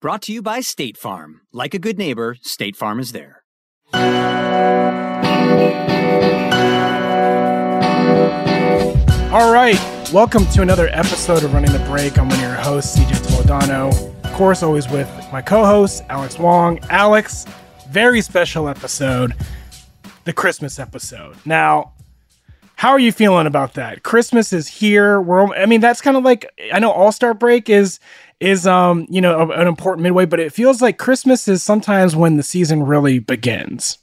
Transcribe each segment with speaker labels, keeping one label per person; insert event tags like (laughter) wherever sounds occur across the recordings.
Speaker 1: Brought to you by State Farm. Like a good neighbor, State Farm is there.
Speaker 2: All right, welcome to another episode of Running the Break. I'm one of your hosts, CJ Toledano. Of course, always with my co-host, Alex Wong. Alex, very special episode, the Christmas episode. Now, how are you feeling about that? Christmas is here. We're, I mean, that's kind of like I know All Star Break is is um you know an important midway, but it feels like Christmas is sometimes when the season really begins.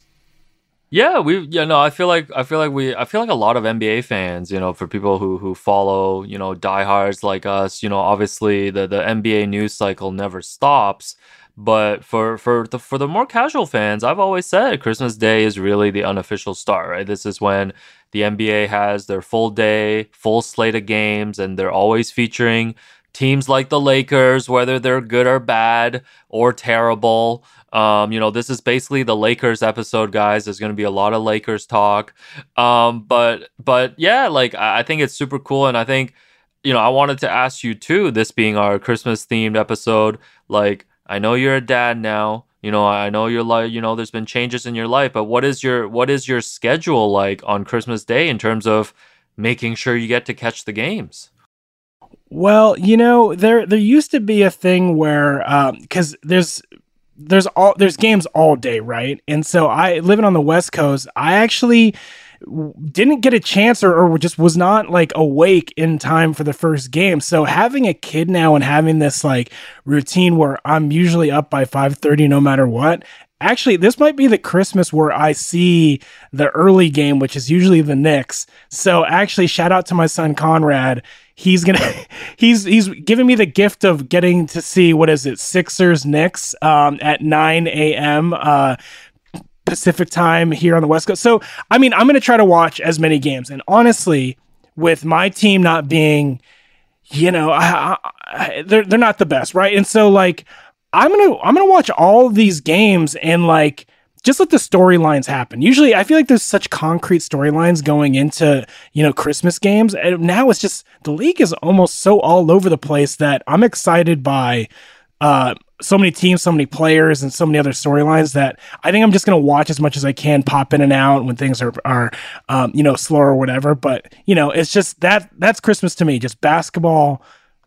Speaker 3: Yeah, we yeah no, I feel like I feel like we I feel like a lot of NBA fans, you know, for people who who follow, you know, diehards like us, you know, obviously the the NBA news cycle never stops. But for for the for the more casual fans, I've always said Christmas Day is really the unofficial start, right? This is when the NBA has their full day, full slate of games, and they're always featuring teams like the Lakers, whether they're good or bad or terrible. Um, you know, this is basically the Lakers episode, guys. There's going to be a lot of Lakers talk. Um, but but yeah, like I think it's super cool, and I think you know I wanted to ask you too. This being our Christmas themed episode, like I know you're a dad now. You know, I know you're like, you know, there's been changes in your life, but what is your what is your schedule like on Christmas Day in terms of making sure you get to catch the games?
Speaker 2: Well, you know, there there used to be a thing where because um, there's there's all there's games all day, right? And so I living on the West Coast, I actually didn't get a chance or, or just was not like awake in time for the first game. So having a kid now and having this like routine where I'm usually up by 5:30 no matter what actually this might be the christmas where i see the early game which is usually the knicks so actually shout out to my son conrad he's gonna (laughs) he's he's giving me the gift of getting to see what is it Sixers Knicks um, at 9 a.m. Uh, Pacific time here on the West Coast. So I mean, I'm gonna try to watch as many games, and honestly, with my team not being, you know, I, I, they're they're not the best, right? And so like I'm gonna I'm gonna watch all these games and like just let the storylines happen. Usually, I feel like there's such concrete storylines going into you know Christmas games, and now it's just the league is almost so all over the place that I'm excited by uh, so many teams, so many players, and so many other storylines that I think I'm just gonna watch as much as I can, pop in and out when things are are um, you know slow or whatever. But you know, it's just that that's Christmas to me, just basketball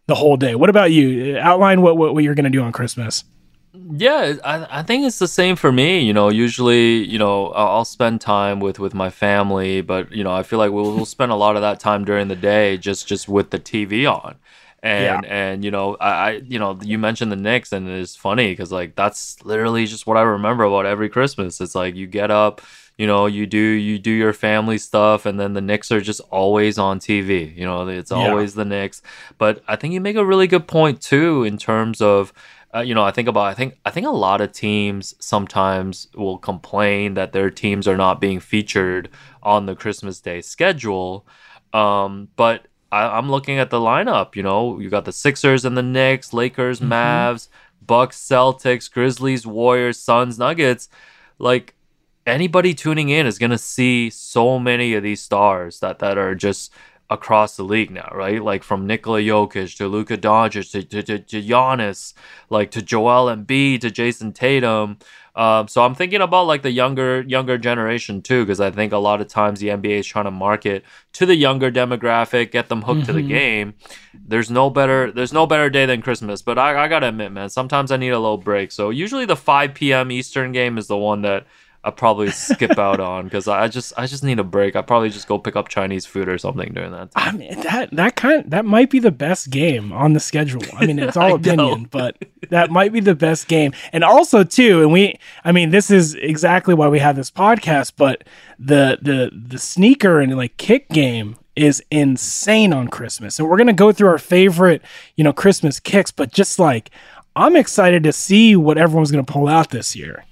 Speaker 2: the whole day. What about you? Outline what what, what you're gonna do on Christmas.
Speaker 3: Yeah, I, I think it's the same for me. You know, usually, you know, I'll spend time with with my family, but you know, I feel like we'll, we'll spend a lot of that time during the day just just with the TV on. And
Speaker 2: Yeah.
Speaker 3: and you know I, I you know you mentioned the Knicks and it's funny because like that's literally just what I remember about every Christmas. It's like you get up, you know, you do you do your family stuff, and then the Knicks are just always on TV. You know, it's
Speaker 2: Yeah.
Speaker 3: always the Knicks. But I think you make a really good point too in terms of uh, you know, I think about I think I think a lot of teams sometimes will complain that their teams are not being featured on the Christmas Day schedule. Um, but I, I'm looking at the lineup. You know, you got the Sixers and the Knicks, Lakers, mm-hmm. Mavs, Bucks, Celtics, Grizzlies, Warriors, Suns, Nuggets. Like anybody tuning in is gonna see so many of these stars that that are just across the league now, right? Like from Nikola Jokic to Luka Doncic to, to, to, to Giannis, like to Joel Embiid to Jayson Tatum. Um, so I'm thinking about like the younger younger generation too, because I think a lot of times the NBA is trying to market to the younger demographic, get them hooked to the game. There's no better there's no better day than Christmas, but I, I gotta admit, man, sometimes I need a little break. So usually the 5 p.m. Eastern game is the one that I probably skip out on because I just I just need a break. I probably just go pick up Chinese food or something during that. Time.
Speaker 2: I mean that that kind that might be the best game on the schedule. I mean, it's (laughs) all opinion,
Speaker 3: know.
Speaker 2: but that might be the best game. And also too, and we I mean, this is exactly why we have this podcast, but the the the sneaker and like kick game is insane on Christmas. And we're going to go through our favorite, you know, Christmas kicks, but just like I'm excited to see what everyone's going to pull out this year.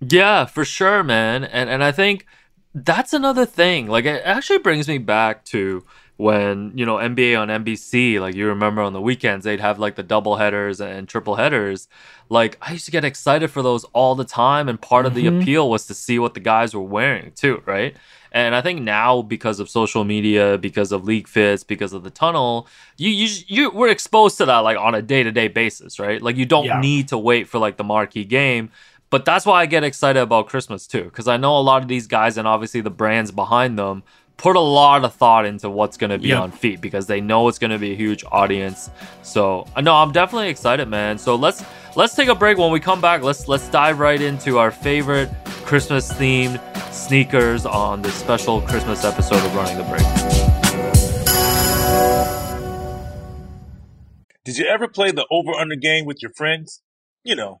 Speaker 3: Yeah, for sure, man. And and I think that's another thing. Like it actually brings me back to when, you know, NBA on NBC, like you remember on the weekends, they'd have like the double headers and triple headers. Like I used to get excited for those all the time and part of the mm-hmm. appeal was to see what the guys were wearing too, right? And I think now because of social media, because of league fits, because of the tunnel, you you you we're exposed to that like on a day-to-day basis, right? Like you don't
Speaker 2: Yeah.
Speaker 3: need to wait for like the marquee game. But that's why I get excited about Christmas too, because I know a lot of these guys and obviously the brands behind them put a lot of thought into what's going to be
Speaker 2: Yep.
Speaker 3: on feet because they know it's going to be a huge audience. So uh, I know I'm definitely excited, man. So let's let's take a break. When we come back, let's let's dive right into our favorite Christmas themed sneakers on this special Christmas episode of Running the Break.
Speaker 4: Did you ever play the over under game with your friends? You know,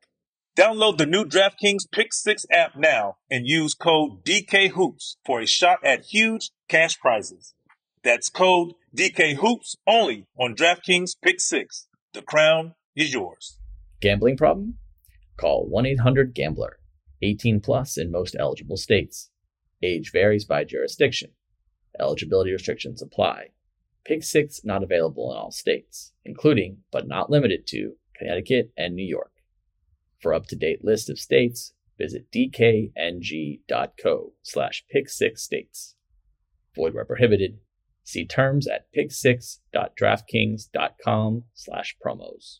Speaker 4: Download the new DraftKings Pick 6 app now and use code DKHOOPS for a shot at huge cash prizes. That's code DKHOOPS only on DraftKings Pick 6. The crown is yours.
Speaker 5: Gambling problem? Call 1 800 Gambler. 18 plus in most eligible states. Age varies by jurisdiction. Eligibility restrictions apply. Pick 6 not available in all states, including, but not limited to, Connecticut and New York. For up-to-date list of states, visit dkng.co slash pick6states. Void where prohibited. See terms at pick6.draftkings.com slash promos.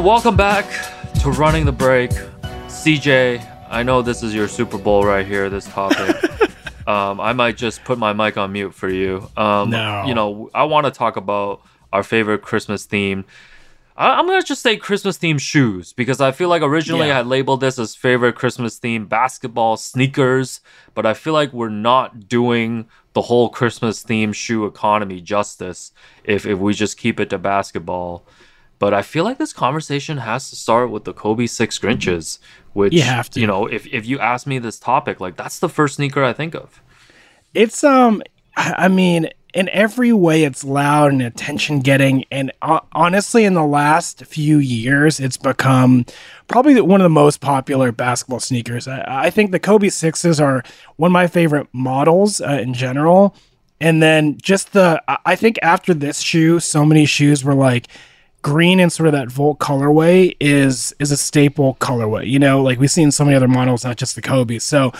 Speaker 3: Welcome back to Running the Break. CJ, I know this is your Super Bowl right here, this topic. (laughs) um, I might just put my mic on mute for you. Um,
Speaker 2: No.
Speaker 3: You know, I want to talk about our favorite Christmas theme. I- I'm gonna just say Christmas themed shoes because I feel like originally
Speaker 2: Yeah.
Speaker 3: I had labeled this as favorite Christmas theme basketball sneakers, but I feel like we're not doing the whole Christmas theme shoe economy justice if if we just keep it to basketball. But I feel like this conversation has to start with the Kobe Six Grinches, which
Speaker 2: You have to.
Speaker 3: you know, if if you ask me this topic, like that's the first sneaker I think of.
Speaker 2: It's um, I mean, in every way, it's loud and attention getting, and uh, honestly, in the last few years, it's become probably one of the most popular basketball sneakers. I, I think the Kobe Sixes are one of my favorite models uh, in general, and then just the I think after this shoe, so many shoes were like green and sort of that Volt colorway is is a staple colorway. You know, like we've seen so many other models, not just the Kobe. So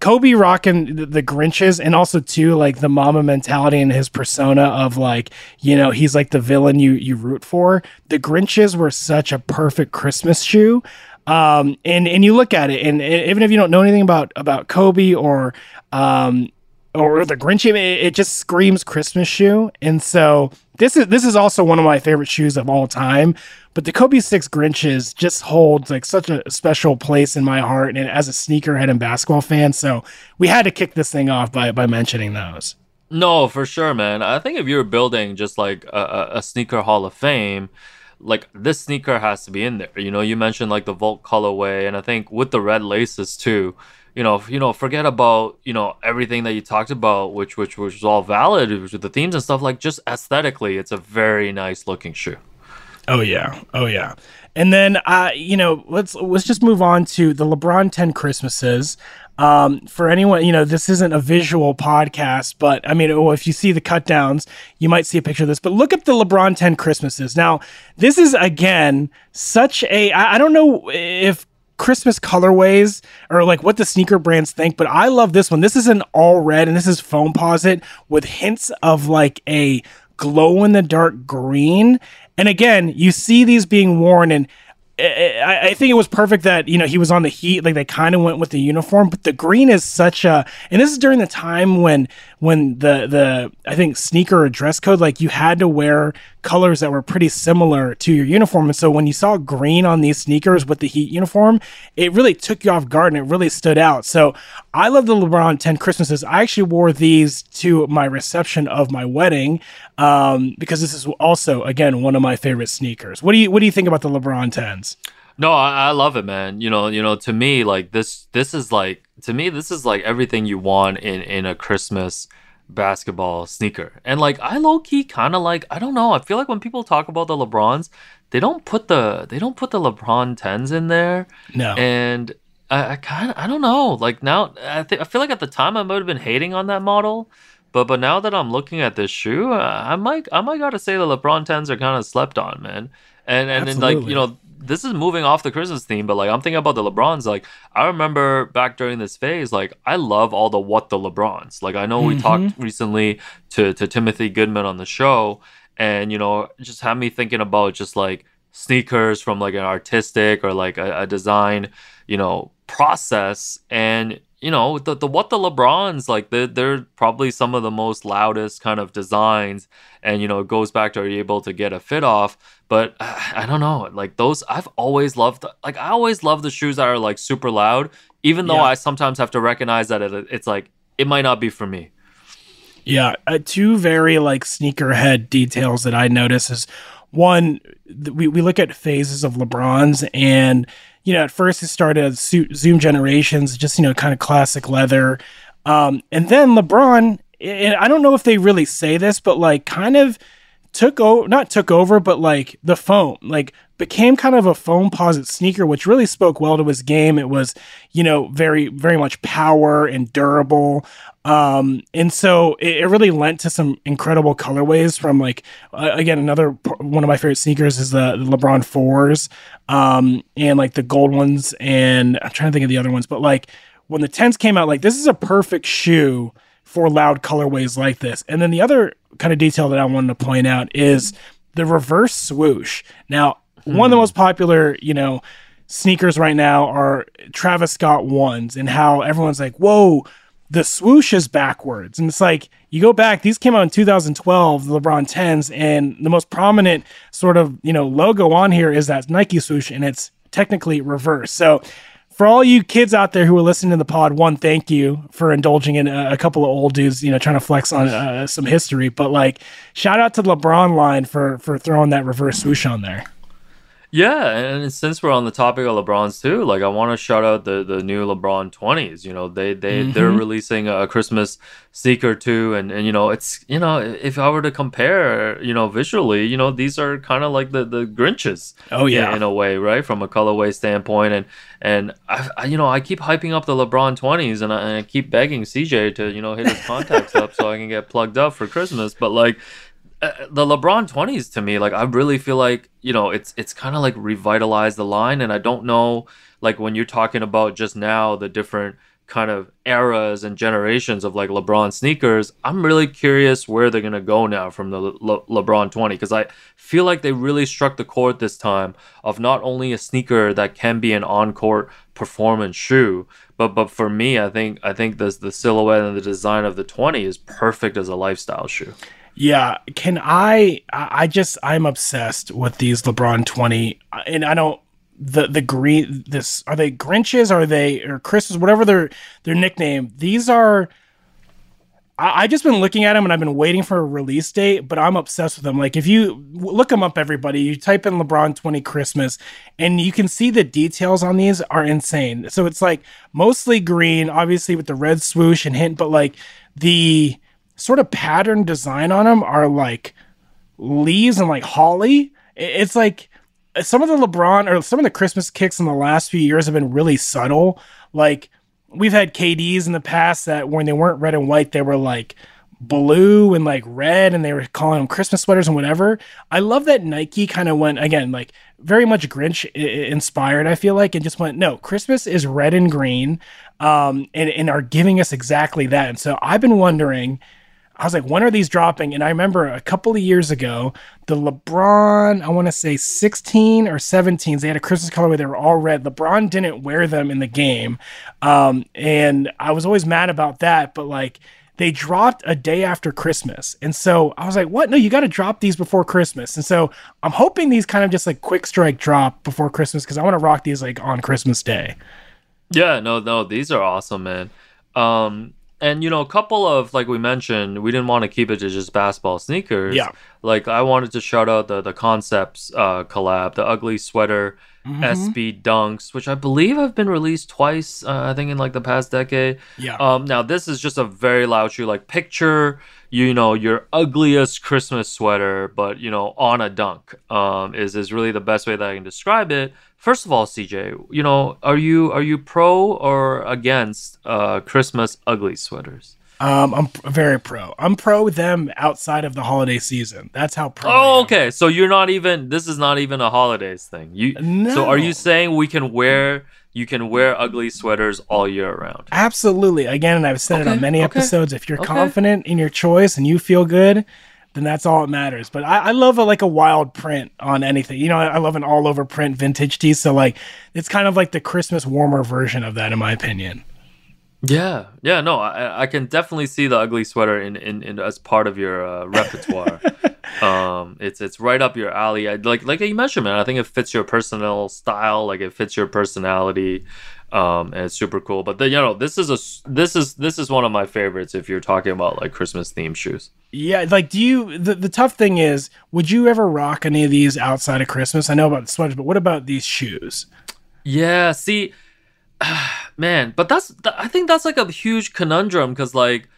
Speaker 2: Kobe rocking the, Grinches and also too like the Mamba mentality and his persona of like you know he's like the villain you you root for. The Grinches were such a perfect Christmas shoe. Um, and and you look at it, and e- even if you don't know anything about about Kobe or um, or the Grinch, it, it just screams Christmas shoe. And so this is this is also one of my favorite shoes of all time. But the Kobe Six Grinches just holds like such a special place in my heart, and as a sneakerhead and basketball fan, so we had to kick this thing off by by mentioning those.
Speaker 3: No, for sure, man. I think if you're building just like a, a, a sneaker hall of fame, like this sneaker has to be in there. You know, you mentioned like the Volt colorway, and I think with the red laces too. You know, you know, forget about you know everything that you talked about, which which which was all valid with the themes and stuff. Like just aesthetically, it's a very nice looking shoe.
Speaker 2: Oh yeah, oh yeah. And then uh, you know, let's let's just move on to the LeBron 10 Christmases. Um, for anyone, you know, this isn't a visual podcast, but I mean, oh, if you see the cut downs, you might see a picture of this. But look up the LeBron 10 Christmases. Now, this is again such a I, I don't know if Christmas colorways or like what the sneaker brands think, but I love this one. This is an all red and this is Foamposite with hints of like a glow in the dark green. And again, you see these being worn and eh, eh, I, I think it was perfect that you know he was on the Heat. Like they kind of went with the uniform, but the green is such a. And this is during the time when when the the I think sneaker or dress code like you had to wear colors that were pretty similar to your uniform. And so when you saw green on these sneakers with the Heat uniform, it really took you off guard and it really stood out. So I love the LeBron 10 Christmases. I actually wore these to my reception of my wedding um, because this is also again one of my favorite sneakers. What do you what do you think about the LeBron 10s?
Speaker 3: No, I, I love it, man. You know, you know, to me, like this, this is like to me, this is like everything you want in in a Christmas basketball sneaker. And like, I low key kind of like, I don't know. I feel like when people talk about the LeBrons, they don't put the they don't put the LeBron tens in there.
Speaker 2: No,
Speaker 3: and I, I kind of I don't know. Like now, I think I feel like at the time I might have been hating on that model. But but now that I'm looking at this shoe, I I might I might gotta say the LeBron tens are kind of slept on, man. And and then like you know this is moving off the Christmas theme, but like I'm thinking about the LeBrons. Like I remember back during this phase, like I love all the what the LeBrons. Like I know we
Speaker 2: Mhm.
Speaker 3: talked recently to to Timothy Goodman on the show, and you know just had me thinking about just like sneakers from like an artistic or like a, a design, you know, process and you know the, the what the lebrons like they're, they're probably some of the most loudest kind of designs and you know it goes back to are you able to get a fit off but uh, (sighs) i don't know like those i've always loved like i always love the shoes that are like super loud even though
Speaker 2: Yeah.
Speaker 3: i sometimes have to recognize that it, it's like it might not be for me
Speaker 2: Yeah, uh, two very like sneakerhead details that I notice is one, we, we look at phases of LeBron's and, you know, at first it started as Zoom Generations, just, you know, kind of classic leather. Um, and then LeBron, and I don't know if they really say this, but like kind of took over, not took over, but like the foam, like became kind of a foam Foamposite sneaker, which really spoke well to his game. It was, you know, very, very much power and durable. Um, and so it, it really lent to some incredible colorways from like, uh, again, another one of my favorite sneakers is the, the LeBron fours, um, and like the gold ones. And I'm trying to think of the other ones, but like when the 10s came out, like this is a perfect shoe for loud colorways like this. And then the other kind of detail that I wanted to point out is the reverse swoosh. Now, mm. one of the hmm. most popular, you know, sneakers right now are Travis Scott ones, and how everyone's like, whoa, the swoosh is backwards. And it's like, you go back, these came out in 2012, the LeBron 10s, and the most prominent sort of, you know, logo on here is that Nike swoosh, and it's technically reverse. So for all you kids out there who are listening to the pod, one, thank you for indulging in a, a couple of old dudes, you know, trying to flex on uh, some history. But like, shout out to LeBron line for for throwing that reverse swoosh on there.
Speaker 3: Yeah, and since we're on the topic of LeBron's too, like I want to shout out the the new LeBron 20s. You know, they they mm-hmm. they're releasing a Christmas sneaker too and and you know, it's you know, if I were to compare, you know, visually, you know, these are kind of like the the Grinches.
Speaker 2: Oh yeah.
Speaker 3: In, in, a way, right? From a colorway standpoint and and I, I, you know, I keep hyping up the LeBron 20s and I, and I keep begging CJ to, you know, hit his contacts up so I can get plugged up for Christmas, but like Uh, the LeBron 20s to me, like I really feel like, you know, it's it's kind of like revitalized the line and I don't know like when you're talking about just now the different kind of eras and generations of like LeBron sneakers, I'm really curious where they're going to go now from the Le- LeBron 20 because I feel like they really struck the chord this time of not only a sneaker that can be an on-court performance shoe, but but for me, I think I think the the silhouette and the design of the 20 is perfect as a lifestyle shoe.
Speaker 2: Yeah, can I? I just I'm obsessed with these LeBron twenty, uh, and I don't the the green this are they Grinches? Are they or Christmas? Whatever their their nickname. These are. I, I just been looking at them and I've been waiting for a release date, but I'm obsessed with them. Like if you look them up, everybody, you type in LeBron 20 Christmas, and you can see the details on these are insane. So it's like mostly green, obviously with the red swoosh and hint, but like the sort of pattern design on them are like leaves and like holly. It's like some of the LeBron or some of the Christmas kicks in the last few years have been really subtle. Like we've had KDs in the past that when they weren't red and white, they were like blue and like red and they were calling them Christmas sweaters and whatever. I love that Nike kind of went again, like very much Grinch inspired, I feel like, and just went, no, Christmas is red and green, um, and, and are giving us exactly that. And so I've been wondering I was like, when are these dropping? And I remember a couple of years ago, the LeBron, I want to say 16 or 17s, they had a Christmas colorway. They were all red. LeBron didn't wear them in the game. Um, and I was always mad about that. But like, they dropped a day after Christmas. And so I was like, what? No, you got to drop these before Christmas. And so I'm hoping these kind of just like quick strike drop before Christmas because I want to rock these like on Christmas Day.
Speaker 3: Yeah, no, no, these are awesome, man. Um, and you know, a couple of like we mentioned, we didn't want to keep it to just basketball sneakers.
Speaker 2: Yeah.
Speaker 3: Like I wanted to shout out the the concepts uh, collab, the ugly sweater. Mm-hmm. SB Dunks, which I believe have been released twice, uh, I think in like the past decade.
Speaker 2: Yeah.
Speaker 3: Um. Now this is just a very loud shoe. Like picture, you know, your ugliest Christmas sweater, but you know, on a dunk. Um. Is is really the best way that I can describe it. First of all, CJ, you know, are you are you pro or against uh, Christmas ugly sweaters?
Speaker 2: Um, I'm very pro. I'm pro them outside of the holiday season. That's how pro.
Speaker 3: Oh, okay. So you're not even. This is not even a holidays thing. You. No. So are you saying we can wear? You can wear ugly sweaters all year round.
Speaker 2: Absolutely. Again, and I've said okay. it on many okay. episodes. If you're okay. confident in your choice and you feel good, then that's all that matters. But I, I love a, like a wild print on anything. You know, I, I love an all over print vintage tee. So like, it's kind of like the Christmas warmer version of that, in my opinion.
Speaker 3: Yeah, yeah, no, I, I can definitely see the ugly sweater in, in, in as part of your uh, repertoire. (laughs) um, it's it's right up your alley. I, like like you mentioned, man. I think it fits your personal style. Like it fits your personality um, and it's super cool. But the, you know, this is a this is this is one of my favorites if you're talking about like Christmas themed shoes.
Speaker 2: Yeah, like do you the, the tough thing is, would you ever rock any of these outside of Christmas? I know about the sweaters, but what about these shoes?
Speaker 3: Yeah, see, (sighs) man, but that's I think that's like a huge conundrum because like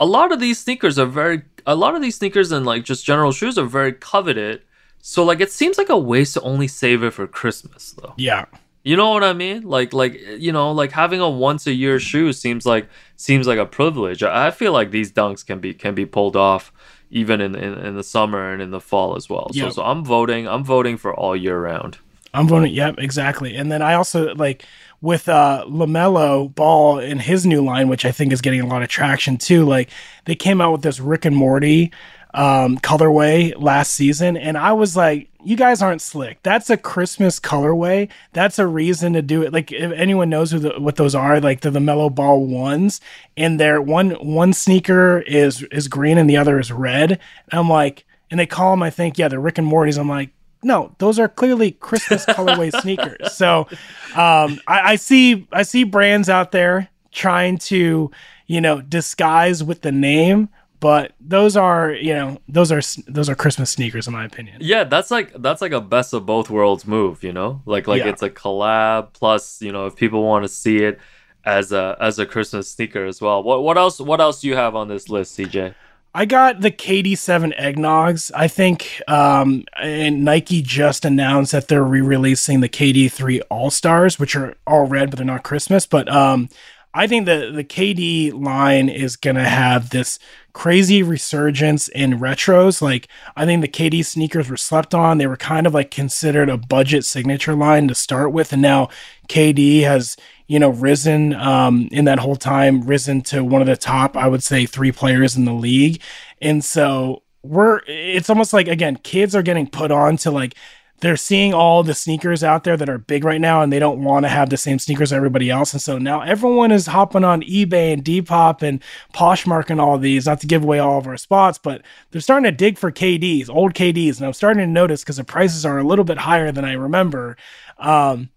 Speaker 3: a lot of these sneakers are very a lot of these sneakers and like just general shoes are very coveted. So like it seems like a waste to only save it for Christmas though.
Speaker 2: Yeah.
Speaker 3: You know what I mean? Like like you know, like having a once a year shoe seems like seems like a privilege. I feel like these dunks can be can be pulled off even in in, in the summer and in the fall as well. So so I'm voting I'm voting for all year round.
Speaker 2: I'm voting. Yep, exactly. And then I also like with uh LaMelo Ball in his new line, which I think is getting a lot of traction too. Like they came out with this Rick and Morty um colorway last season, and I was like, you guys aren't slick. That's a Christmas colorway. That's a reason to do it. Like if anyone knows who the, what those are, like the Mellow Ball ones, and they're one one sneaker is is green and the other is red. And I'm like, and they call them, I think, yeah, the Rick and Morty's. I'm like, no, those are clearly Christmas colorway (laughs) sneakers. So um, I, I see I see brands out there trying to you know disguise with the name, but those are you know those are those are Christmas sneakers in my opinion.
Speaker 3: Yeah, that's like that's like a best of both worlds move, you know? Like like
Speaker 2: Yeah.
Speaker 3: it's a collab plus, you know, if people want to see it as a as a Christmas sneaker as well. What what else what else do you have on this list, CJ?
Speaker 2: I got the KD7 eggnogs. I think um, and Nike just announced that they're re-releasing the KD3 All Stars, which are all red, but they're not Christmas. But um, I think the the KD line is gonna have this crazy resurgence in retros. Like I think the KD sneakers were slept on. They were kind of like considered a budget signature line to start with, and now KD has you know risen um, in that whole time, risen to one of the top, I would say, three players in the league, and so we're. It's almost like again, kids are getting put on to like they're seeing all the sneakers out there that are big right now and they don't want to have the same sneakers everybody else. And so now everyone is hopping on eBay and Depop and Poshmark and all these, not to give away all of our spots, but they're starting to dig for KDs, old KDs. And I'm starting to notice because the prices are a little bit higher than I remember. Um,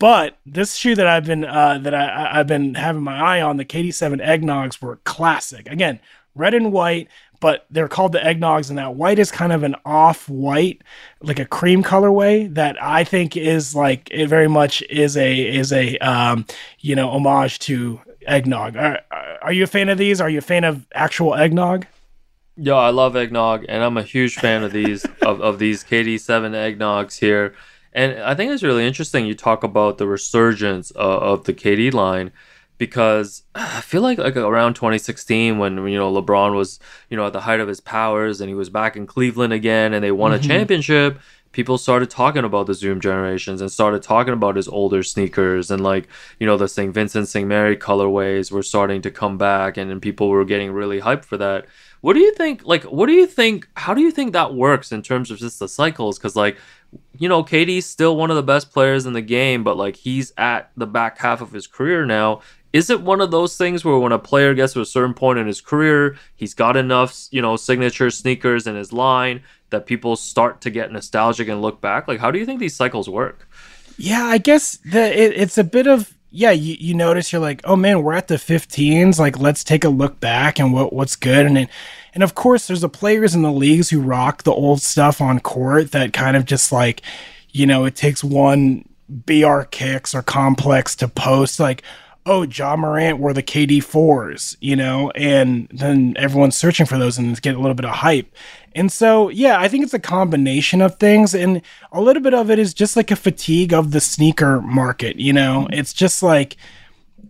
Speaker 2: but this shoe that I've been uh, that I, I've been having my eye on, the KD7 eggnogs were classic. Again, red and white, but they're called the eggnogs, and that white is kind of an off-white, like a cream colorway that I think is like it very much is a is a um, you know homage to eggnog. Are, are you a fan of these? Are you a fan of actual eggnog?
Speaker 3: Yo, I love eggnog, and I'm a huge fan of these of, of these KD7 eggnogs here. And I think it's really interesting you talk about the resurgence of, of the KD line because (sighs) I feel like like around 2016 when you know LeBron was you know at the height of his powers and he was back in Cleveland again and they won
Speaker 6: Mhm.
Speaker 3: a championship people started talking about the Zoom generations and started talking about his older sneakers and like you know the St. Vincent St. Mary colorways were starting to come back and, and people were getting really hyped for that. What do you think like what do you think how do you think that works in terms of just the cycles cuz like you know KD's still one of the best players in the game but like he's at the back half of his career now is it one of those things where when a player gets to a certain point in his career, he's got enough, you know, signature sneakers in his line that people start to get nostalgic and look back? Like, how do you think these cycles work?
Speaker 2: Yeah, I guess the it, it's a bit of yeah. You, you notice you're like, oh man, we're at the 15s. Like, let's take a look back and what what's good and it, and of course, there's the players in the leagues who rock the old stuff on court that kind of just like, you know, it takes one BR kicks or complex to post like. Oh, Ja Morant were the KD fours, you know, and then everyone's searching for those and get a little bit of hype. And so, yeah, I think it's a combination of things. And a little bit of it is just like a fatigue of the sneaker market. You know, it's just like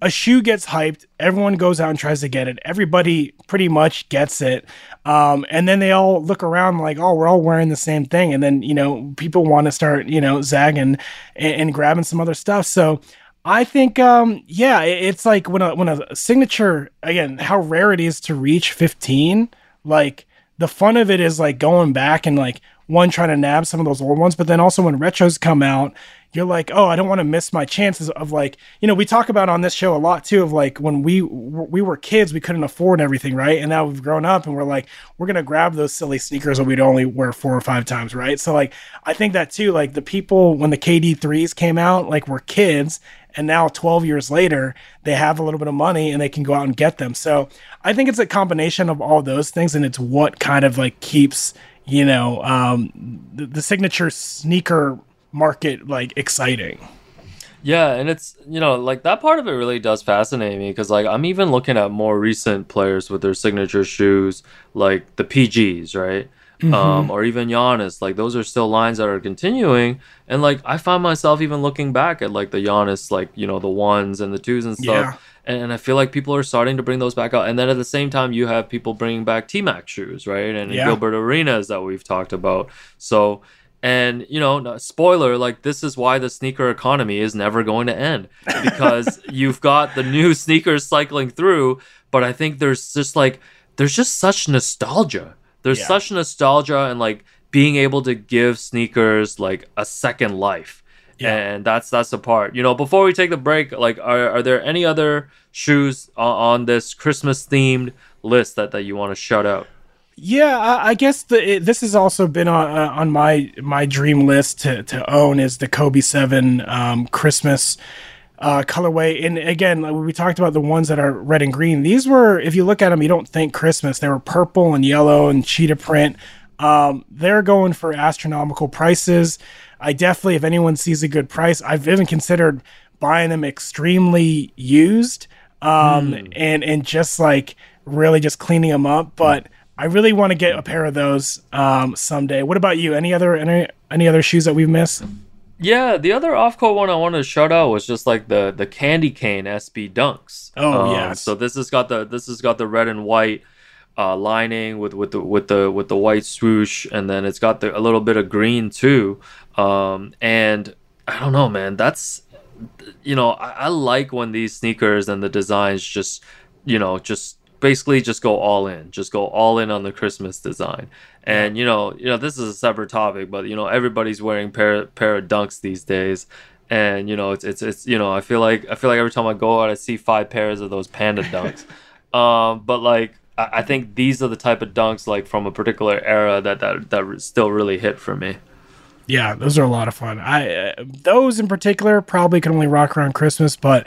Speaker 2: a shoe gets hyped, everyone goes out and tries to get it. Everybody pretty much gets it. Um, and then they all look around like, oh, we're all wearing the same thing. And then, you know, people want to start, you know, zagging and, and grabbing some other stuff. So, I think, um, yeah, it's like when a when a signature again, how rare it is to reach 15. Like the fun of it is like going back and like one trying to nab some of those old ones, but then also when retros come out, you're like, oh, I don't want to miss my chances of like, you know, we talk about on this show a lot too of like when we we were kids, we couldn't afford everything, right? And now we've grown up and we're like, we're gonna grab those silly sneakers that we'd only wear four or five times, right? So like, I think that too, like the people when the KD threes came out, like were kids, and now 12 years later, they have a little bit of money and they can go out and get them. So I think it's a combination of all those things, and it's what kind of like keeps you know um, the, the signature sneaker market like exciting.
Speaker 3: Yeah, and it's you know like that part of it really does fascinate me because like I'm even looking at more recent players with their signature shoes, like the PGs, right?
Speaker 2: Mhm.
Speaker 3: Um, or even Giannis. Like those are still lines that are continuing, and like I find myself even looking back at like the Giannis, like you know the ones and the twos and stuff.
Speaker 2: Yeah.
Speaker 3: And, and I feel like people are starting to bring those back out. And then at the same time, you have people bringing back T Mac shoes, right? And
Speaker 2: Yeah.
Speaker 3: Gilbert Arenas that we've talked about. So, and you know, spoiler, like this is why the sneaker economy is never going to end because (laughs) you've got the new (laughs) sneakers cycling through. But I think there's just like, there's just such nostalgia. There's
Speaker 2: Yeah.
Speaker 3: such nostalgia and like being able to give sneakers like a second life Yeah. and that's that's the part you know before we take the break like are, are there any other shoes on, on this christmas themed list that, that you want to shout out
Speaker 2: Yeah, I, I guess the it, this has also been on uh, on my my dream list to to own is the Kobe Seven um, Christmas uh, colorway. And again, like we talked about the ones that are red and green. These were, if you look at them, you don't think Christmas. They were purple and yellow and cheetah print. Um, they're going for astronomical prices. I definitely, if anyone sees a good price, I've even considered buying them extremely used um, and and just like really just cleaning them up. But I really want to get a pair of those um, someday. What about you? Any other any any other shoes that we've missed?
Speaker 3: yeah the other off-court one i wanted to shout out was just like the the candy cane sb dunks
Speaker 2: Oh,
Speaker 3: Um,
Speaker 2: yes.
Speaker 3: so this has got the this has got the red and white uh, lining with with the with the with the white swoosh and then it's got the, a little bit of green too um, and i don't know man that's you know I, I like when these sneakers and the designs just you know just basically just go all in just go all in on the christmas design. And you know you know this is a separate topic but you know everybody's wearing pair pair of dunks these days. And you know it's it's it's you know i feel like i feel like every time i go out i see five pairs of those panda dunks. (laughs) Um but like I, I think these are the type of dunks like from a particular era that that that still really hit for me
Speaker 2: Yeah, those are a lot of fun. I uh, those in particular probably can only rock around Christmas, but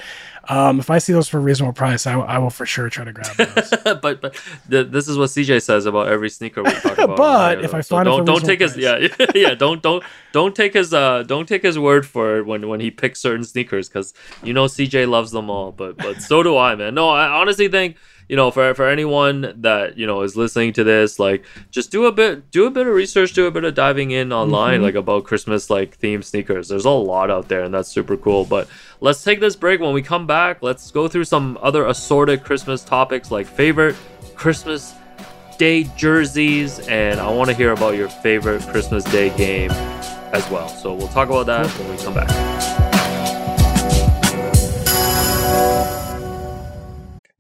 Speaker 2: um, if I see those for a reasonable price, I, I will for sure try to grab (laughs) those.
Speaker 3: but but th- this is what CJ says about every sneaker we talk (laughs) about.
Speaker 2: But if. I
Speaker 3: So
Speaker 2: find it
Speaker 3: don't don't take his yeah (laughs) yeah don't don't don't take his uh don't take his word for it when when he picks certain sneakers because you know CJ loves them all. But but so do I, man. No, I honestly think you know for for anyone that you know is listening to this, like just do a bit do a bit of research, do a bit of diving in online,
Speaker 2: Mhm.
Speaker 3: like about Christmas like themed sneakers. There's a lot out there, and that's super cool. But let's take this break. When we come back, let's go through some other assorted Christmas topics like favorite Christmas Day jerseys, and I want to hear about your favorite Christmas Day game as well. So we'll talk about that when we come back.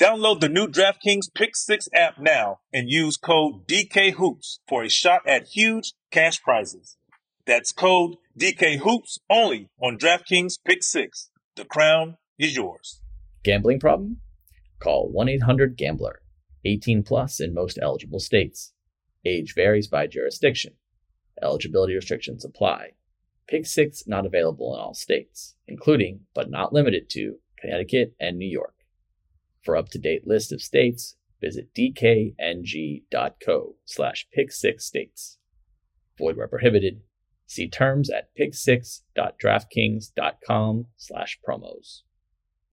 Speaker 4: Download the new DraftKings Pick 6 app now and use code DKHOOPS for a shot at huge cash prizes. That's code DKHOOPS only on DraftKings Pick 6. The crown is yours.
Speaker 5: Gambling problem? Call 1 800 Gambler. 18 plus in most eligible states. Age varies by jurisdiction. Eligibility restrictions apply. Pick 6 not available in all states, including, but not limited to, Connecticut and New York. For up-to-date list of states, visit dkng.co slash pick6states. Void where prohibited. See terms at pick6.draftkings.com slash promos.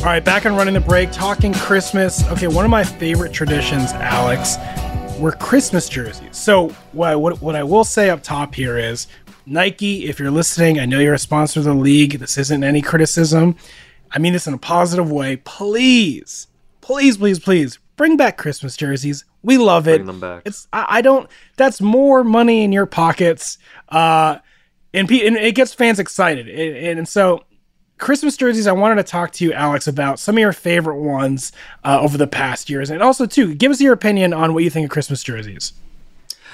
Speaker 2: All right, back on running the break, talking Christmas. Okay, one of my favorite traditions, Alex, were Christmas jerseys. So what, what, what I will say up top here is Nike, if you're listening, I know you're a sponsor of the league. This isn't any criticism. I mean this in a positive way. Please, please, please, please bring back Christmas jerseys. We love it.
Speaker 3: Bring them back.
Speaker 2: It's I, I don't. That's more money in your pockets, uh, and, and it gets fans excited. And, and so Christmas jerseys, I wanted to talk to you, Alex, about some of your favorite ones uh, over the past years, and also too, give us your opinion on what you think of Christmas jerseys.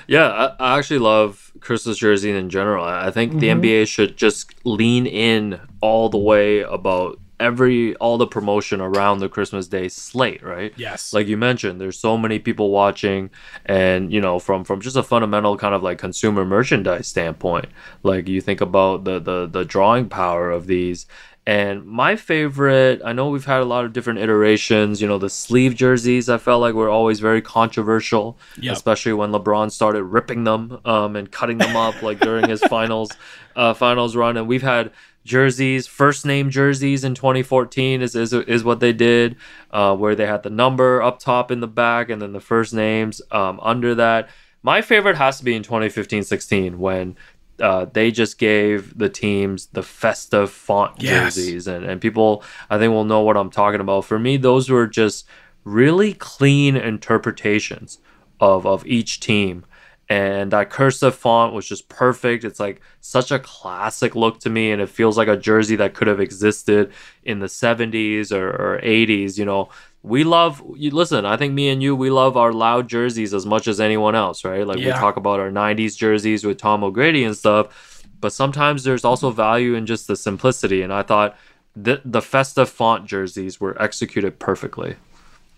Speaker 3: Yeah, I, I actually love Christmas jerseys in general. I think the
Speaker 2: Mhm.
Speaker 3: NBA should just lean in all the way about every all the promotion around the Christmas Day slate, right?
Speaker 2: Yes.
Speaker 3: Like you mentioned, there's so many people watching and you know, from from just a fundamental kind of like consumer merchandise standpoint, like you think about the the the drawing power of these and my favorite, I know we've had a lot of different iterations. You know, the sleeve jerseys, I felt like were always very controversial,
Speaker 2: Yep.
Speaker 3: especially when LeBron started ripping them um, and cutting them up, like during his (laughs) finals uh, finals run. And we've had jerseys, first name jerseys in 2014 is is, is what they did, uh, where they had the number up top in the back and then the first names um, under that. My favorite has to be in 2015-16 when uh, they just gave the teams the festive font
Speaker 2: Yes.
Speaker 3: jerseys, and, and people I think will know what I'm talking about. For me, those were just really clean interpretations of of each team, and that cursive font was just perfect. It's like such a classic look to me, and it feels like a jersey that could have existed in the 70s or, or 80s. You know, we love you listen i think me and you we love our loud jerseys as much as anyone else right like we talk about our 90s jerseys with tom o'grady and stuff but sometimes there's also value in just the simplicity and i thought the, the festive font jerseys were executed perfectly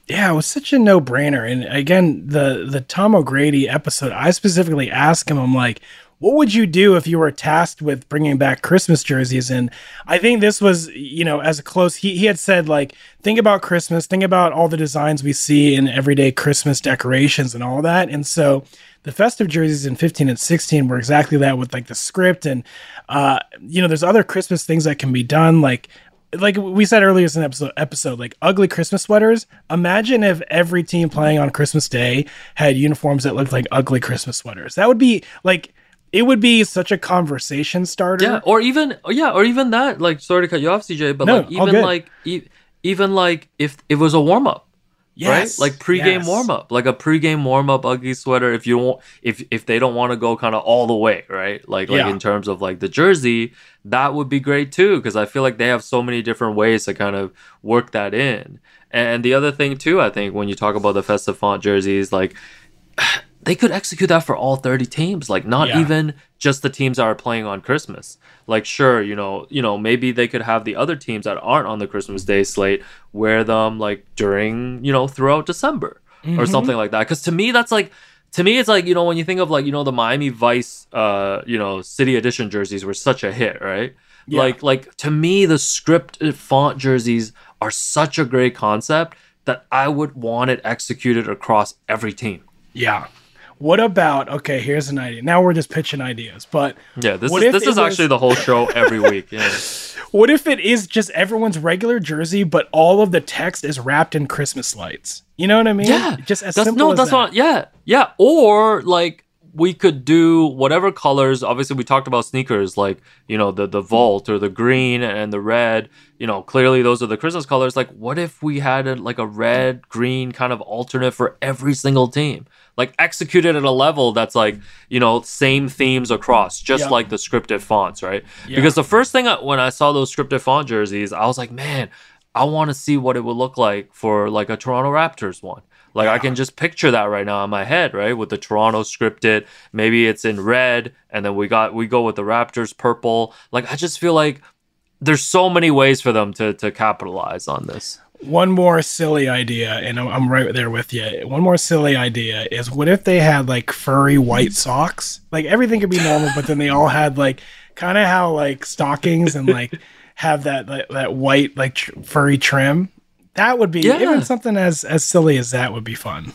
Speaker 2: Yeah, it was such a no brainer. And again, the the Tom O'Grady episode, I specifically asked him, I'm like, what would you do if you were tasked with bringing back Christmas jerseys? And I think this was, you know, as a close. He he had said like, think about Christmas, think about all the designs we see in everyday Christmas decorations and all that. And so the festive jerseys in 15 and 16 were exactly that with like the script and uh you know there's other christmas things that can be done like like we said earlier in the episode, episode, like ugly Christmas sweaters. Imagine if every team playing on Christmas Day had uniforms that looked like ugly Christmas sweaters. That would be like, it would be such a conversation starter.
Speaker 3: yeah or even yeah or even that like sorry to cut you off cj but
Speaker 2: No,
Speaker 3: like even like e- even like if it was a warm-up
Speaker 2: Yes,
Speaker 3: right? Like pregame
Speaker 2: yes.
Speaker 3: warm up, like a pregame warm up ugly sweater. If you want, if if they don't want to go kind of all the way, right? Like like
Speaker 2: Yeah.
Speaker 3: in terms of like the jersey, that would be great too, because I feel like they have so many different ways to kind of work that in. And the other thing too, I think when you talk about the festive font jerseys, like they could execute that for all 30 teams like not
Speaker 2: Yeah.
Speaker 3: even just the teams that are playing on christmas like sure you know you know maybe they could have the other teams that aren't on the christmas day slate wear them like during you know throughout december or
Speaker 2: Mhm.
Speaker 3: something like that because to me that's like to me it's like you know when you think of like you know the miami vice uh you know city edition jerseys were such a hit right
Speaker 2: Yeah.
Speaker 3: like like to me the scripted font jerseys are such a great concept that i would want it executed across every team
Speaker 2: Yeah. What about, okay, here's an idea. Now we're just pitching ideas, but
Speaker 3: Yeah, this is this is
Speaker 2: was-
Speaker 3: actually the whole show every week. (laughs) Yeah.
Speaker 2: what if it is just everyone's regular jersey, but all of the text is wrapped in Christmas lights? You know what I mean?
Speaker 3: Yeah,
Speaker 2: Just as
Speaker 3: that's
Speaker 2: simple
Speaker 3: no,
Speaker 2: as
Speaker 3: that's
Speaker 2: that.
Speaker 3: not. Yeah, yeah. Or like we could do whatever colors. Obviously, we talked about sneakers, like you know the the mm-hmm. vault or the green and the red. You know, clearly those are the Christmas colors. Like, what if we had a, like a red green kind of alternate for every single team? Like executed at a level that's like you know same themes across, just
Speaker 2: Yeah.
Speaker 3: like the scripted fonts, right?
Speaker 2: Yeah.
Speaker 3: Because the first thing I, when I saw those scripted font jerseys, I was like, man, I want to see what it would look like for like a Toronto Raptors one. Like I can just picture that right now in my head, right? With the Toronto scripted, maybe it's in red, and then we got we go with the Raptors purple. Like I just feel like there's so many ways for them to to capitalize on this.
Speaker 2: One more silly idea, and I'm, I'm right there with you. One more silly idea is what if they had like furry white socks? Like everything could be normal, but then they all had like kind of how like stockings and like have that that, that white like tr- furry trim. That would be
Speaker 3: Yeah.
Speaker 2: even something as as silly as that would be fun.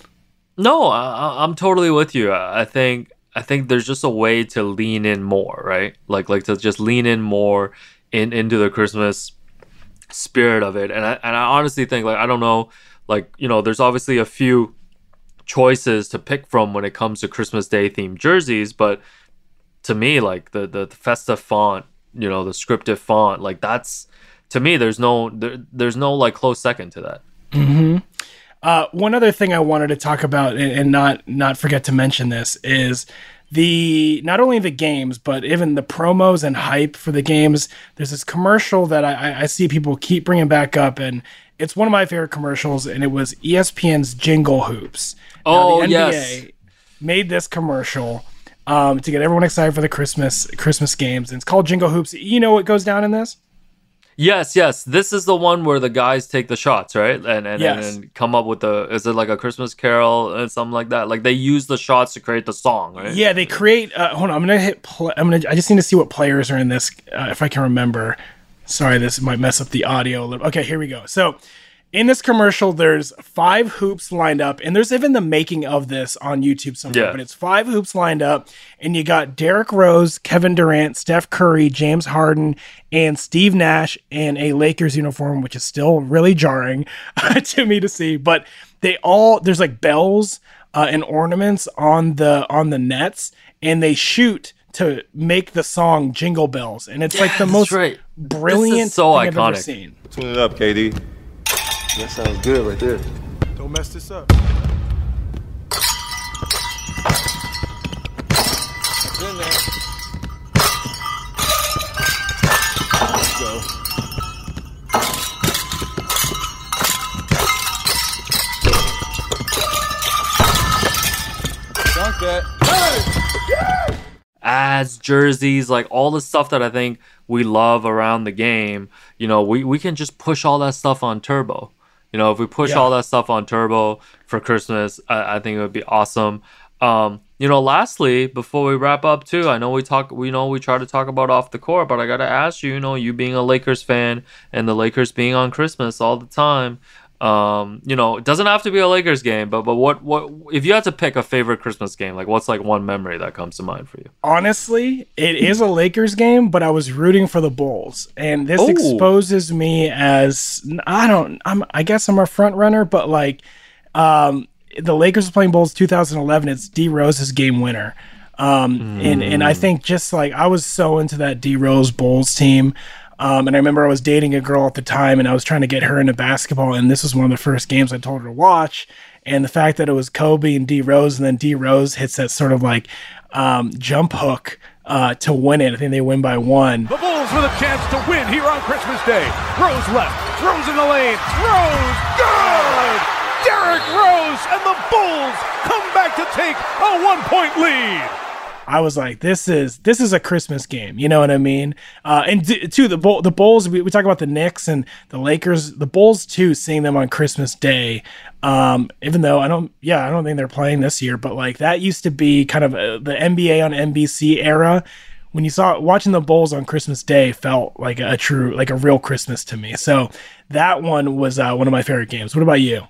Speaker 3: No, I, I'm totally with you. I I think I think there's just a way to lean in more, right? Like like to just lean in more in into the Christmas spirit of it. And I and I honestly think like I don't know, like you know, there's obviously a few choices to pick from when it comes to Christmas Day themed jerseys, but to me, like the the, the festive font, you know, the scripted font, like that's to me, there's no there, there's no like close second to that.
Speaker 2: hmm Uh, one other thing I wanted to talk about and, and not not forget to mention this is the not only the games but even the promos and hype for the games. There's this commercial that I, I- see people keep bringing back up, and it's one of my favorite commercials, and it was ESPN's Jingle Hoops.
Speaker 3: Oh,
Speaker 2: the
Speaker 3: yes.
Speaker 2: made this commercial um, to get everyone excited for the Christmas Christmas games, and it's called Jingle Hoops. You know what goes down in this?
Speaker 3: Yes, yes. This is the one where the guys take the shots, right? And and,
Speaker 2: Yes.
Speaker 3: and, come up with the is it like a Christmas Carol and something like that? Like they use the shots to create the song, right?
Speaker 2: Yeah, they create. Uh, hold on, I'm gonna hit. Play, I'm gonna. I just need to see what players are in this, uh, if I can remember. Sorry, this might mess up the audio a little. Okay, here we go. So, in this commercial, there's five hoops lined up, and there's even the making of this on YouTube somewhere.
Speaker 3: Yeah.
Speaker 2: But it's five hoops lined up, and you got Derrick Rose, Kevin Durant, Steph Curry, James Harden, and Steve Nash in a Lakers uniform, which is still really jarring (laughs) to me to see. But they all there's like bells uh, and ornaments on the on the nets, and they shoot to make the song Jingle Bells, and it's like the most
Speaker 3: right.
Speaker 2: brilliant
Speaker 3: This so
Speaker 2: thing I've ever
Speaker 3: iconic.
Speaker 2: seen.
Speaker 7: Tune it up, KD. That sounds good right there.
Speaker 8: Don't mess this up.
Speaker 7: Let's go. Dunk that.
Speaker 3: ads, jerseys, like all the stuff that I think we love around the game, you know, we, we can just push all that stuff on turbo. You know, if we push
Speaker 2: Yeah.
Speaker 3: all that stuff on turbo for Christmas, I, I think it would be awesome. Um, you know, lastly, before we wrap up too, I know we talk we know we try to talk about off the court, but I gotta ask you, you know, you being a Lakers fan and the Lakers being on Christmas all the time, um, you know, it doesn't have to be a Lakers game, but but what what if you had to pick a favorite Christmas game, like what's like one memory that comes to mind for you?
Speaker 2: Honestly, it is a Lakers game, but I was rooting for the Bulls, and this
Speaker 3: Oh.
Speaker 2: exposes me as I don't. I'm. I guess I'm a front runner, but like, um, the Lakers playing Bulls 2011. It's D Rose's game winner. Um, and and I think just like I was so into that D Rose Bulls team. Um, and I remember I was dating a girl at the time, and I was trying to get her into basketball, and this was one of the first games I told her to watch. And the fact that it was Kobe and D Rose, and then D Rose hits that sort of like um, jump hook uh, to win it. I think they win by one.
Speaker 8: The Bulls with a chance to win here on Christmas Day. Rose left, throws in the lane, throws, good! Derrick Rose and the Bulls come back to take a one-point lead.
Speaker 2: I was like, this is this is a Christmas game. You know what I mean? Uh, and d- the Bull, the Bulls. We, we talk about the Knicks and the Lakers. The Bulls too. Seeing them on Christmas Day. Um, even though I don't, yeah, I don't think they're playing this year. But like that used to be kind of uh the NBA on NBC era. When you saw watching the Bulls on Christmas Day felt like a, true, like a real Christmas to me. So that one was uh, one of my favorite games. What about you?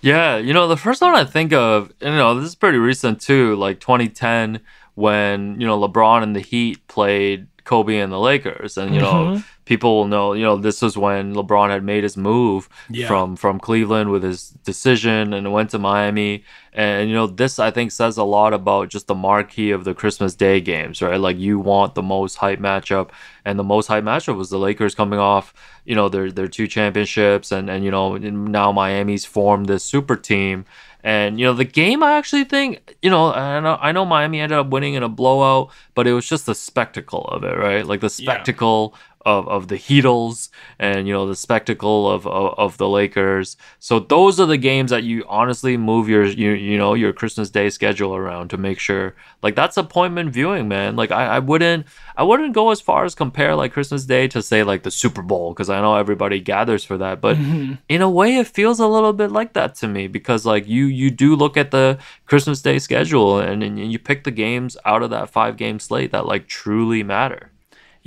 Speaker 3: Yeah, you know, the first one I think of, you know, this is pretty recent too, like 2010 when, you know, LeBron and the Heat played Kobe and the Lakers. And, you know,
Speaker 2: Mhm.
Speaker 3: people will know, you know, this was when LeBron had made his move
Speaker 2: Yeah.
Speaker 3: from from Cleveland with his decision and went to Miami. And, you know, this I think says a lot about just the marquee of the Christmas Day games, right? Like you want the most hype matchup. And the most hype matchup was the Lakers coming off, you know, their their two championships and, and you know, now Miami's formed this super team. And you know the game, I actually think you know, I know I know Miami ended up winning in a blowout, but it was just the spectacle of it, right? Like the spectacle of, of the Heatles and you know the spectacle of, of, of the Lakers. So those are the games that you honestly move your you, you know your Christmas Day schedule around to make sure like that's appointment viewing, man. Like I, I wouldn't I wouldn't go as far as compare like Christmas Day to say like the Super Bowl because I know everybody gathers for that, but
Speaker 2: Mm-hmm.
Speaker 3: in a way it feels a little bit like that to me because like you you do look at the Christmas Day schedule and, and you pick the games out of that five game slate that like truly matter.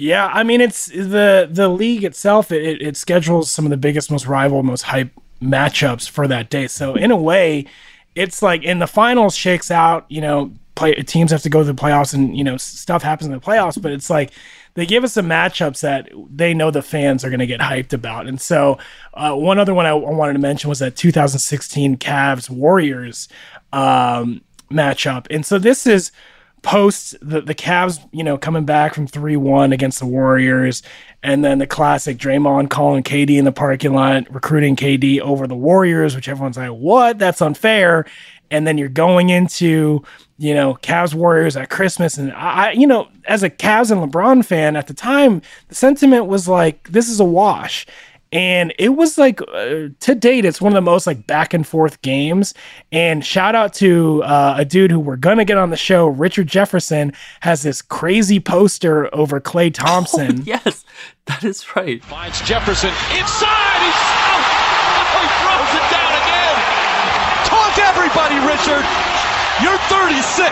Speaker 2: Yeah, I mean it's the the league itself. It, it, schedules some of the biggest, most rival, most hype matchups for that day. So in a way, it's like in the finals shakes out. You know, play teams have to go to the playoffs, and you know stuff happens in the playoffs. But it's like they give us some matchups that they know the fans are going to get hyped about. And so uh, one other one I, I wanted to mention was that 2016 Cavs Warriors um, matchup. And so this is post the, the Cavs, you know, coming back from 3 1 against the Warriors. And then the classic Draymond calling KD in the parking lot, recruiting KD over the Warriors, which everyone's like, what? That's unfair. And then you're going into, you know, Cavs Warriors at Christmas. And I, you know, as a Cavs and LeBron fan at the time, the sentiment was like, this is a wash and it was like uh, to date it's one of the most like back and forth games and shout out to uh, a dude who we're gonna get on the show richard jefferson has this crazy poster over Klay (laughs) thompson
Speaker 3: yes that is right
Speaker 8: Finds Jefferson inside. He's oh, he throws it down again. Talk to everybody, Richard. You're 36.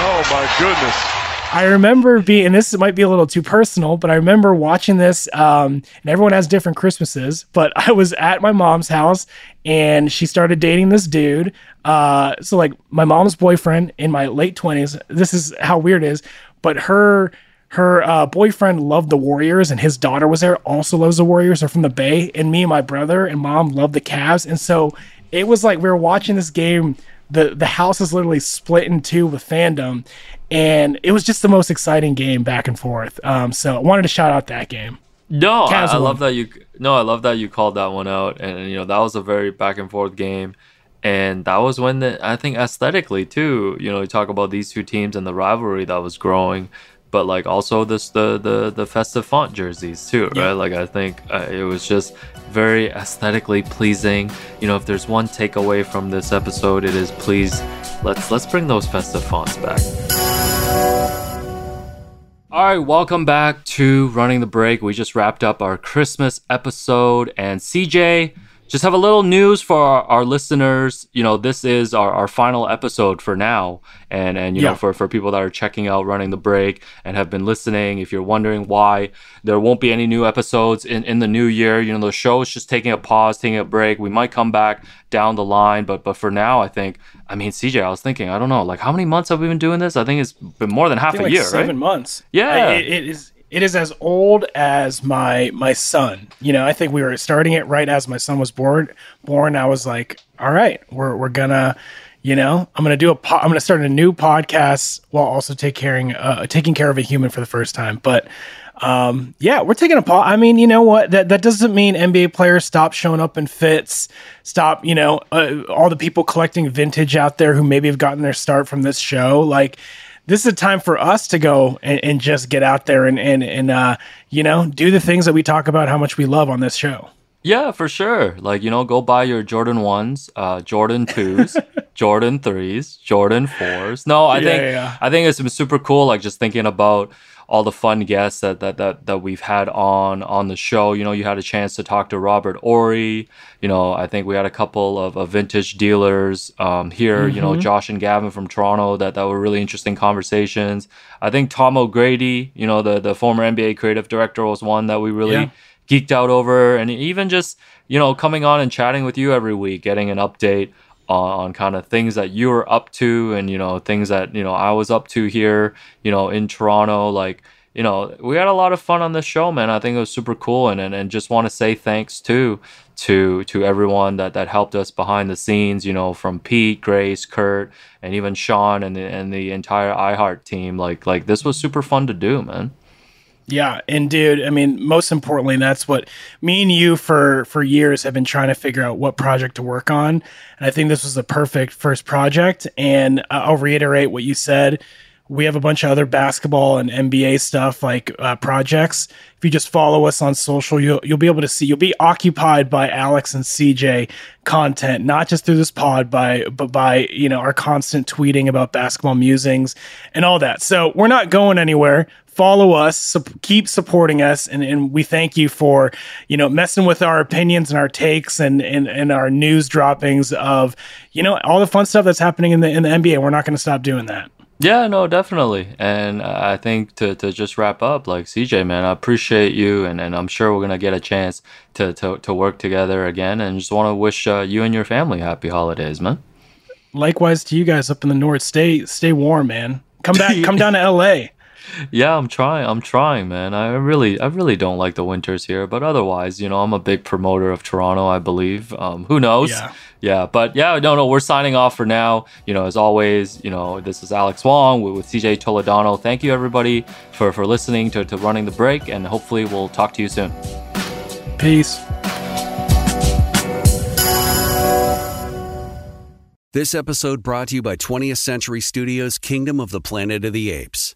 Speaker 8: Oh my goodness.
Speaker 2: I remember being, and this might be a little too personal, but I remember watching this. Um, and everyone has different Christmases, but (laughs) I was at my mom's house and she started dating this dude. Uh, so, like, my mom's boyfriend in my late 20s, this is how weird it is, but her. Her uh, boyfriend loved the Warriors, and his daughter was there. Also loves the Warriors. They're from the Bay, and me and my brother and mom loved the Cavs. And so it was like we were watching this game the the house is literally split in two with fandom and it was just the most exciting game back and forth um so i wanted to shout out that game
Speaker 3: No, I, I love that you. No, I love that you called that one out, and, and, you know that was a very back and forth game, and that was when the I think aesthetically too. You know, you talk about these two teams and the rivalry that was growing, but like also this the the the festive font jerseys too, right? Like I think uh, it was just very aesthetically pleasing. You know, if there's one takeaway from this episode, it is please let's let's bring those festive fonts back. All right, welcome back to Running the Break. We just wrapped up our Christmas episode, and CJ, just have a little news for our, our listeners. You know, this is our, our final episode for now, and and you
Speaker 2: Yeah.
Speaker 3: know for for people that are checking out Running the Break and have been listening, if you're wondering why there won't be any new episodes in in the new year, you know, the show is just taking a pause, taking a break. We might come back down the line, but but for now, I think. I mean, CJ, I was thinking, I don't know, like how many months have we been doing this? I think it's been more than half a
Speaker 2: like
Speaker 3: year,
Speaker 2: seven
Speaker 3: right?
Speaker 2: months
Speaker 3: Yeah.
Speaker 2: I- it- it is it is as old as my my son. You know i think we were starting it right as my son was born born. I was like all right we're, we're gonna you know i'm gonna do a po- i'm gonna start a new podcast while also take caring uh, taking care of a human for the first time. But um yeah we're taking a pause i mean you know what? That that doesn't mean nba players stop showing up in fits stop you know uh, all the people collecting vintage out there who maybe have gotten their start from this show. Like this is a time for us to go and, and just get out there and and and uh, you know do the things that we talk about how much we love on this show.
Speaker 3: Yeah, for sure. Like, you know, go buy your Jordan 1s, uh, Jordan 2s, (laughs) Jordan 3s, Jordan 4s. No, I
Speaker 2: Yeah,
Speaker 3: think
Speaker 2: yeah, yeah.
Speaker 3: I think it's been super cool like just thinking about all the fun guests that, that that that we've had on on the show. You know, you had a chance to talk to Robert Ori. You know, I think we had a couple of, of vintage dealers um, here. You know,
Speaker 2: Mhm.
Speaker 3: Josh and Gavin from Toronto that that were really interesting conversations. I think Tom O'Grady, you know, the the former NBA creative director, was one that we really
Speaker 2: Yeah.
Speaker 3: geeked out over and even just you know coming on and chatting with you every week getting an update on, kind of things that you were up to and you know things that you know i was up to here you know in toronto like you know we had a lot of fun on this show man. I think it was super cool and and, and just want to say thanks too to to everyone that that helped us behind the scenes you know from pete grace kurt and even sean and the, and the entire iheart team. Like like this was super fun to do man
Speaker 2: Yeah, and dude, I mean, most importantly, that's what me and you for for years have been trying to figure out what project to work on, and I think this was the perfect first project. And I'll reiterate what you said. we have a bunch of other basketball and NBA stuff like uh, projects. If you just follow us on social, you'll you'll be able to see. You'll be occupied by Alex and CJ content, not just through this pod, by but by you know our constant tweeting about basketball musings and all that. So we're not going anywhere. Follow us, su- keep supporting us, and, and we thank you for you know messing with our opinions and our takes and, and and our news droppings of you know all the fun stuff that's happening in the in the NBA. We're not going to stop doing that.
Speaker 3: Yeah, no, definitely. And uh, I think to, to just wrap up, like CJ, man, I appreciate you, and, and I'm sure we're gonna get a chance to, to, to work together again. And just want to wish uh, you and your family happy holidays, man.
Speaker 2: Likewise to you guys up in the north. Stay stay warm, man. Come back. (laughs) come down to LA.
Speaker 3: Yeah, I'm trying. I'm trying, man. I really, I really don't like the winters here. But otherwise, you know, I'm a big promoter of Toronto. I believe. Um, who knows?
Speaker 2: Yeah.
Speaker 3: Yeah, but yeah, no, no, we're signing off for now. You know, as always, you know, this is Alex Wong with, with CJ Toledano. Thank you, everybody, for for listening to, to running the break, and hopefully, we'll talk to you soon.
Speaker 2: Peace.
Speaker 9: This episode brought to you by 20th Century Studios' Kingdom of the Planet of the Apes.